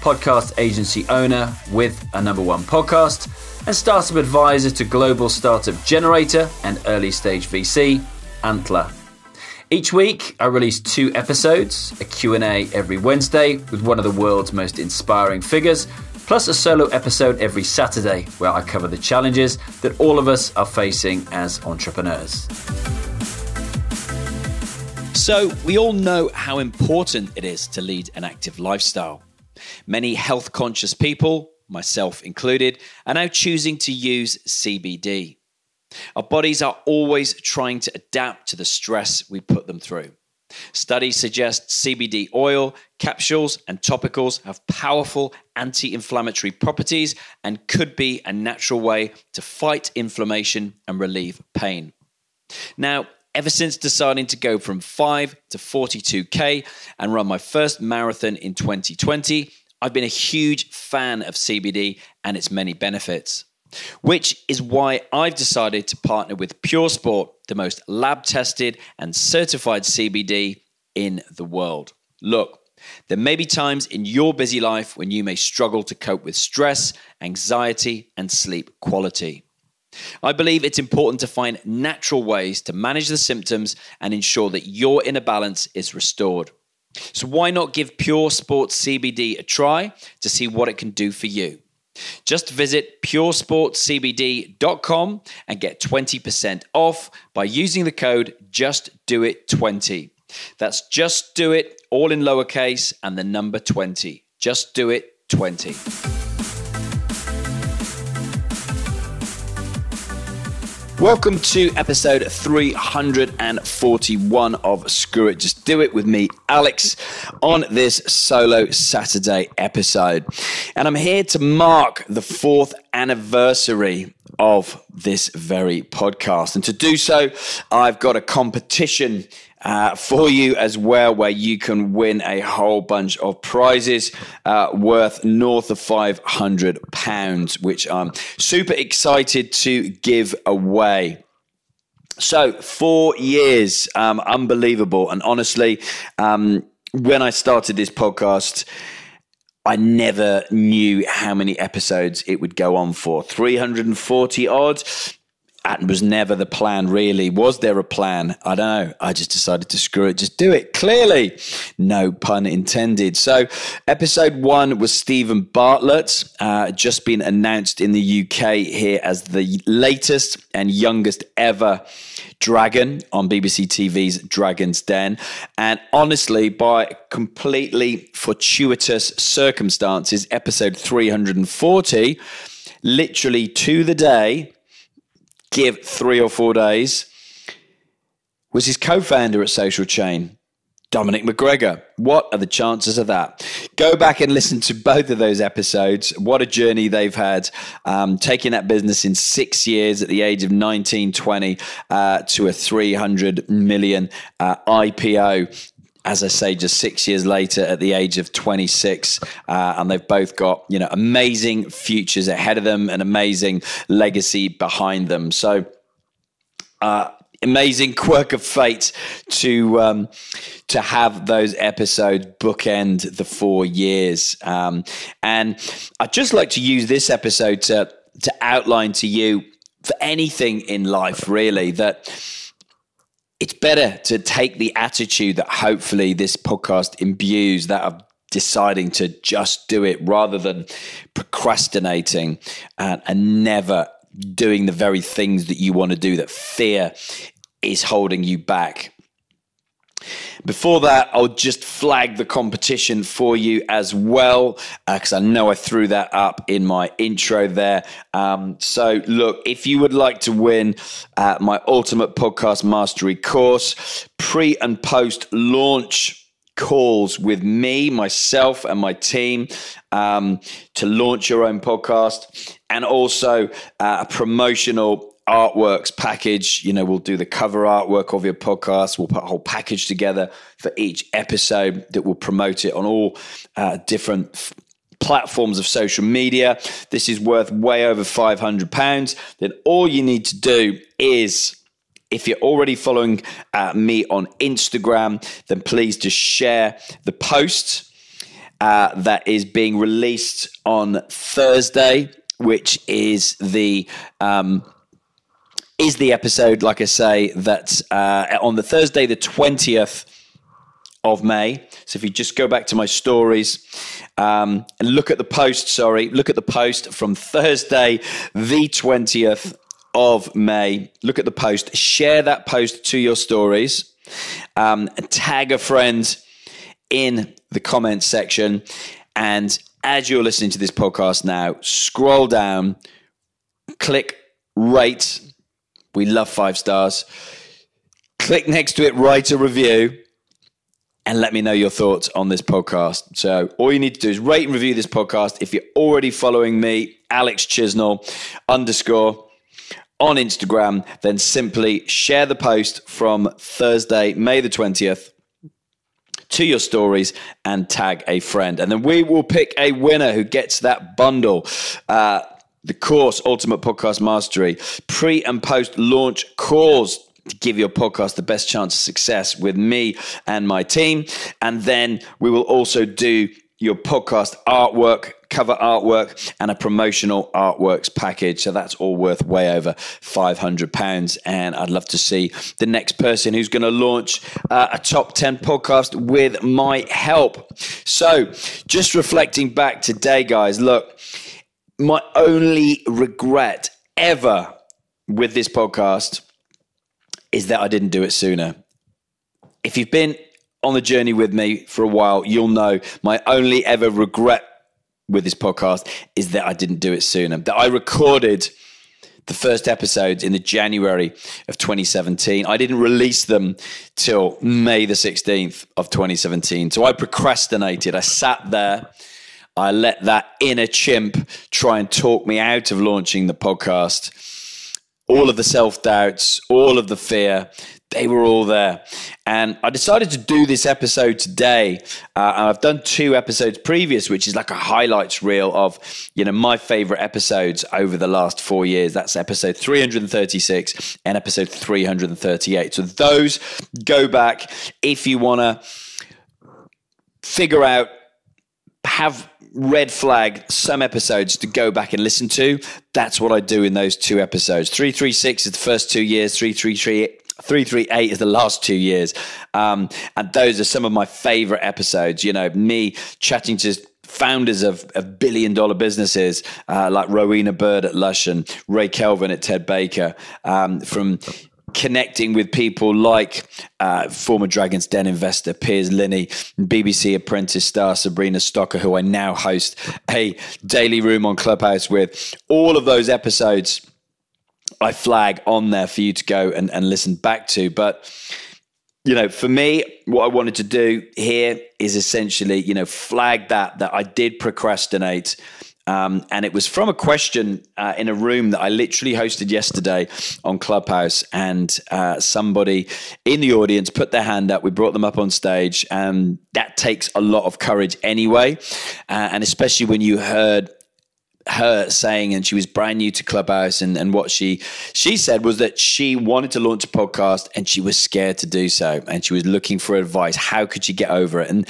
podcast agency owner with a number one podcast, and startup advisor to global startup generator and early stage VC, Antler. Each week, I release two episodes, a Q&A every Wednesday with one of the world's most inspiring figures, plus a solo episode every Saturday where I cover the challenges that all of us are facing as entrepreneurs. So, we all know how important it is to lead an active lifestyle. Many health conscious people, myself included, are now choosing to use CBD. Our bodies are always trying to adapt to the stress we put them through. Studies suggest CBD oil, capsules, and topicals have powerful anti inflammatory properties and could be a natural way to fight inflammation and relieve pain. Now, ever since deciding to go from 5 to 42K and run my first marathon in 2020, I've been a huge fan of CBD and its many benefits. Which is why I've decided to partner with Pure Sport, the most lab tested and certified CBD in the world. Look, there may be times in your busy life when you may struggle to cope with stress, anxiety, and sleep quality. I believe it's important to find natural ways to manage the symptoms and ensure that your inner balance is restored. So, why not give Pure Sports CBD a try to see what it can do for you? Just visit puresportscbd.com and get 20% off by using the code JustDoIt20. That's just do it all in lowercase and the number 20. Just do it 20. Welcome to episode 341 of Screw It, Just Do It with me, Alex, on this solo Saturday episode. And I'm here to mark the fourth anniversary of this very podcast. And to do so, I've got a competition uh, for you as well, where you can win a whole bunch of prizes uh, worth north of £500, which I'm super excited to give away. So, four years, um, unbelievable. And honestly, um, when I started this podcast, I never knew how many episodes it would go on for. 340 odd that was never the plan, really. Was there a plan? I don't know. I just decided to screw it, just do it. Clearly, no pun intended. So, episode one was stephen Bartlett, uh, just been announced in the UK here as the latest and youngest ever dragon on BBC TV's Dragon's Den. And honestly, by completely fortuitous circumstances, episode 340, literally to the day, give three or four days, was his co founder at Social Chain, Dominic McGregor. What are the chances of that? Go back and listen to both of those episodes. What a journey they've had, um, taking that business in six years at the age of 19, 20 uh, to a 300 million uh, IPO as I say, just six years later at the age of 26. Uh, and they've both got, you know, amazing futures ahead of them, an amazing legacy behind them. So, uh, amazing quirk of fate to um, to have those episodes bookend the four years. Um, and I'd just like to use this episode to to outline to you for anything in life, really, that it's better to take the attitude that hopefully this podcast imbues that of deciding to just do it rather than procrastinating and, and never doing the very things that you want to do that fear is holding you back before that, I'll just flag the competition for you as well, because uh, I know I threw that up in my intro there. Um, so, look, if you would like to win uh, my Ultimate Podcast Mastery course, pre and post launch calls with me, myself, and my team um, to launch your own podcast, and also uh, a promotional artworks package. You know, we'll do the cover artwork of your podcast. We'll put a whole package together for each episode that will promote it on all uh, different f- platforms of social media. This is worth way over £500. Then all you need to do is if you're already following uh, me on Instagram, then please just share the post uh, that is being released on Thursday, which is the um, is the episode, like I say, that uh, on the Thursday, the twentieth of May. So if you just go back to my stories um, and look at the post, sorry, look at the post from Thursday, the twentieth of May. Look at the post, share that post to your stories, um, tag a friend in the comments section. And as you're listening to this podcast now, scroll down, click rate. We love five stars. Click next to it, write a review, and let me know your thoughts on this podcast. So, all you need to do is rate and review this podcast. If you're already following me, Alex Chisnell underscore on Instagram, then simply share the post from Thursday, May the 20th to your stories and tag a friend. And then we will pick a winner who gets that bundle. Uh, the course, Ultimate Podcast Mastery, pre and post launch course to give your podcast the best chance of success with me and my team. And then we will also do your podcast artwork, cover artwork, and a promotional artworks package. So that's all worth way over £500. And I'd love to see the next person who's going to launch uh, a top 10 podcast with my help. So just reflecting back today, guys, look, my only regret ever with this podcast is that I didn't do it sooner. If you've been on the journey with me for a while, you'll know my only ever regret with this podcast is that I didn't do it sooner. That I recorded the first episodes in the January of 2017. I didn't release them till May the 16th of 2017. So I procrastinated. I sat there. I let that inner chimp try and talk me out of launching the podcast. All of the self doubts, all of the fear, they were all there. And I decided to do this episode today. Uh, I've done two episodes previous, which is like a highlights reel of, you know, my favorite episodes over the last four years. That's episode 336 and episode 338. So those go back if you want to figure out, have red flag some episodes to go back and listen to. That's what I do in those two episodes. 336 is the first two years, 333 338 is the last two years. Um, and those are some of my favorite episodes. You know, me chatting to founders of, of billion dollar businesses uh, like Rowena Bird at Lush and Ray Kelvin at Ted Baker, um, from connecting with people like uh, former Dragon's Den investor Piers Linney, BBC Apprentice star Sabrina Stocker, who I now host a daily room on Clubhouse with. All of those episodes I flag on there for you to go and, and listen back to. But, you know, for me, what I wanted to do here is essentially, you know, flag that, that I did procrastinate. Um, and it was from a question uh, in a room that I literally hosted yesterday on Clubhouse. And uh, somebody in the audience put their hand up. We brought them up on stage. And that takes a lot of courage anyway. Uh, and especially when you heard her saying, and she was brand new to Clubhouse, and, and what she she said was that she wanted to launch a podcast and she was scared to do so, and she was looking for advice. How could she get over it? And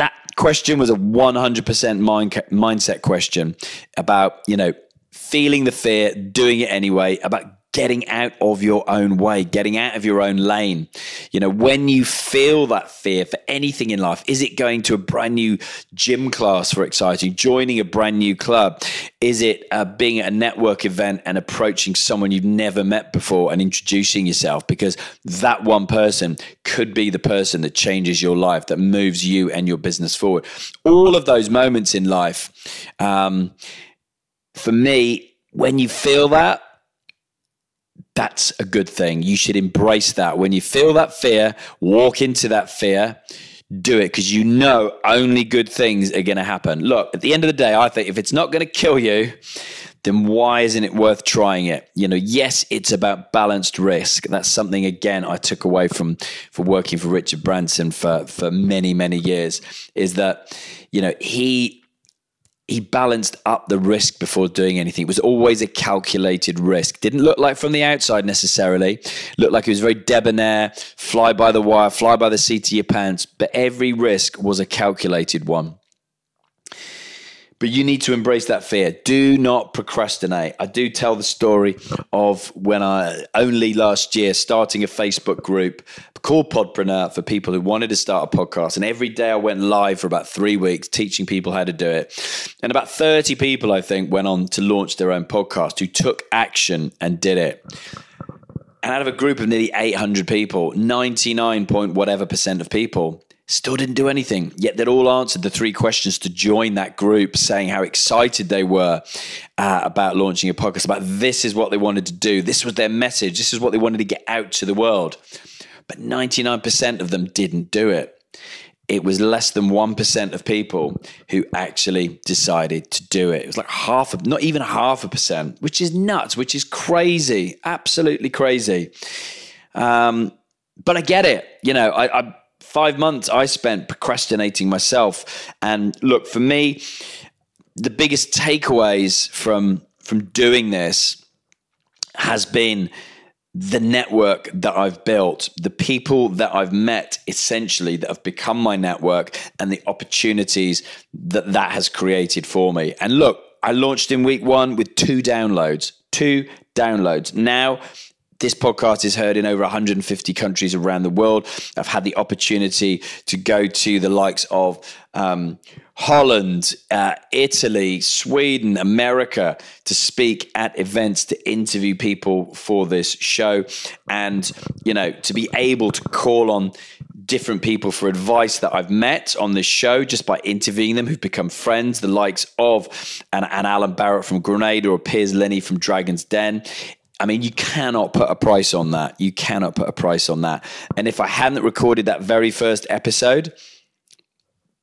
that question was a 100% mind, mindset question about you know feeling the fear, doing it anyway, about getting out of your own way, getting out of your own lane. You know, when you feel that fear for anything in life, is it going to a brand new gym class for exciting, joining a brand new club? Is it uh, being at a network event and approaching someone you've never met before and introducing yourself? Because that one person could be the person that changes your life, that moves you and your business forward. All of those moments in life, um, for me, when you feel that, that's a good thing. You should embrace that. When you feel that fear, walk into that fear. do it because you know only good things are going to happen. Look, at the end of the day, I think if it's not going to kill you, then why isn't it worth trying it? You know, yes, it's about balanced risk. That's something again I took away from for working for Richard Branson for for many many years. Is that you know he he balanced up the risk before doing anything. It was always a calculated risk. Didn't look like from the outside necessarily. Looked like he was very debonair, fly by the wire, fly by the seat of your pants. But every risk was a calculated one. But you need to embrace that fear. Do not procrastinate. I do tell the story of when I only last year starting a Facebook group called Podpreneur for people who wanted to start a podcast. And every day I went live for about three weeks teaching people how to do it. And about 30 people, I think, went on to launch their own podcast who took action and did it. And out of a group of nearly 800 people, 99 point whatever percent of people still didn't do anything. Yet they'd all answered the three questions to join that group, saying how excited they were uh, about launching a podcast, about this is what they wanted to do. This was their message. This is what they wanted to get out to the world. But 99% of them didn't do it. It was less than 1% of people who actually decided to do it. It was like half, of, not even half a percent, which is nuts, which is crazy, absolutely crazy. Um, but I get it. You know, I, I five months I spent procrastinating myself. And look, for me, the biggest takeaways from from doing this has been the network that I've built, the people that I've met essentially that have become my network and the opportunities that that has created for me. And look, I launched in week 1 with two downloads, two downloads. Now this podcast is heard in over 150 countries around the world. I've had the opportunity to go to the likes of um, Holland, uh, Italy, Sweden, America to speak at events, to interview people for this show, and you know to be able to call on different people for advice that I've met on this show just by interviewing them who've become friends, the likes of an, an Alan Barrett from Grenada or Piers Linney from Dragon's Den. I mean, you cannot put a price on that. You cannot put a price on that. And if I hadn't recorded that very first episode,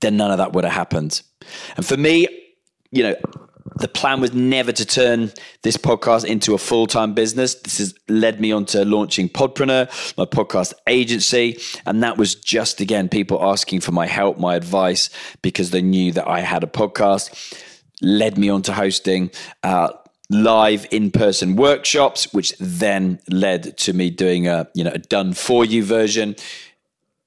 then none of that would have happened. And for me, you know, the plan was never to turn this podcast into a full time business. This has led me on to launching Podpreneur, my podcast agency. And that was just, again, people asking for my help, my advice, because they knew that I had a podcast, led me on to hosting. Uh, live in-person workshops which then led to me doing a you know a done for you version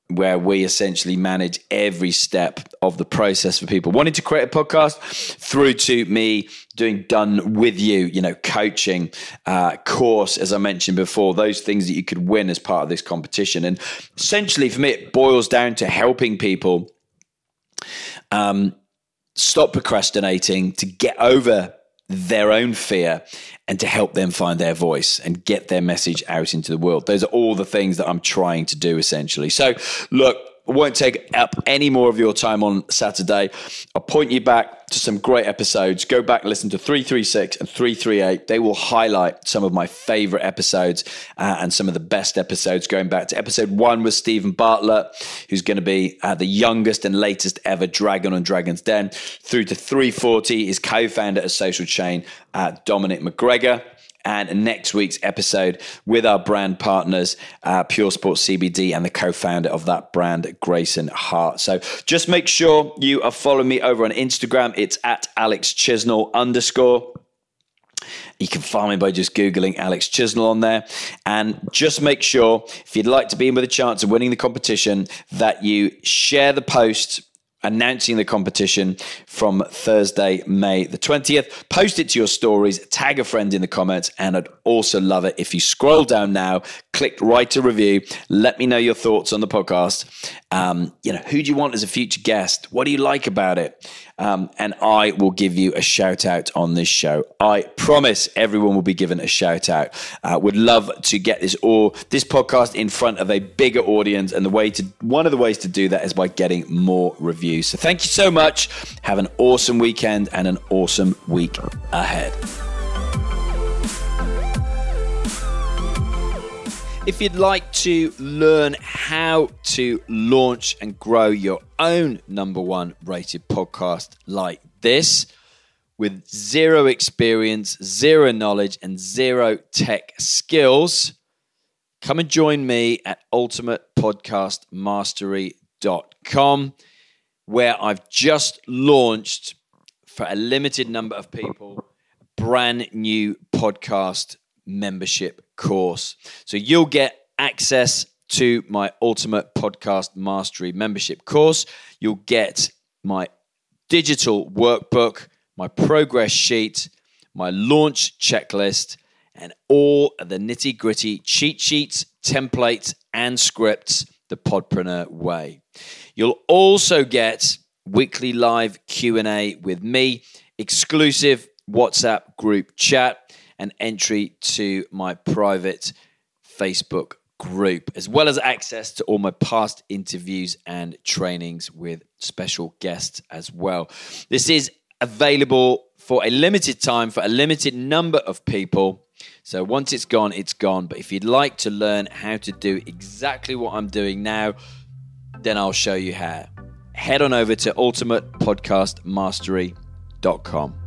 where we essentially manage every step of the process for people wanting to create a podcast through to me doing done with you you know coaching uh, course as i mentioned before those things that you could win as part of this competition. And essentially for me it boils down to helping people um, stop procrastinating to get over their own fear and to help them find their voice and get their message out into the world. Those are all the things that I'm trying to do essentially. So, look, won't take up any more of your time on Saturday. I'll point you back to some great episodes. Go back and listen to 336 and 338. They will highlight some of my favorite episodes uh, and some of the best episodes. Going back to episode one with Stephen Bartlett, who's going to be uh, the youngest and latest ever Dragon on Dragon's Den, through to 340, his co founder of Social Chain, uh, Dominic McGregor and next week's episode with our brand partners, uh, Pure Sports CBD, and the co founder of that brand, Grayson Hart. So just make sure you are following me over on Instagram. It's at Alex Chisnell underscore. You can find me by just Googling Alex Chisnell on there. And just make sure, if you'd like to be in with a chance of winning the competition, that you share the post announcing the competition from Thursday, May the 20th. Post it to your stories, tag a friend in the comments, and I'd also love it if you scroll down now, click write a review, let me know your thoughts on the podcast. Um, you know, who do you want as a future guest? What do you like about it? Um, and I will give you a shout out on this show. I promise everyone will be given a shout out. Uh, would love to get this all this podcast in front of a bigger audience, and the way to one of the ways to do that is by getting more reviews. So thank you so much. Have an awesome weekend and an awesome week ahead. If you'd like to learn how to launch and grow your own number one rated podcast like this, with zero experience, zero knowledge, and zero tech skills, come and join me at ultimatepodcastmastery.com, where I've just launched for a limited number of people brand new podcast membership course. So you'll get access to my Ultimate Podcast Mastery membership course. You'll get my digital workbook, my progress sheet, my launch checklist, and all of the nitty gritty cheat sheets, templates, and scripts the Podpreneur way. You'll also get weekly live Q&A with me, exclusive WhatsApp group chat, and entry to my private Facebook group, as well as access to all my past interviews and trainings with special guests as well. This is available for a limited time for a limited number of people. So once it's gone, it's gone. But if you'd like to learn how to do exactly what I'm doing now, then I'll show you how. Head on over to ultimatepodcastmastery.com.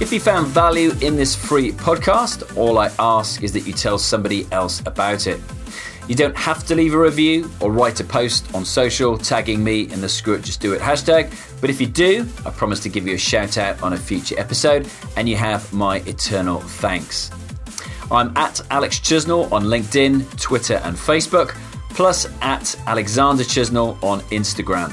If you found value in this free podcast, all I ask is that you tell somebody else about it. You don't have to leave a review or write a post on social tagging me in the Screw It Just Do It hashtag, but if you do, I promise to give you a shout out on a future episode and you have my eternal thanks. I'm at Alex Chisnell on LinkedIn, Twitter, and Facebook, plus at Alexander Chisnell on Instagram.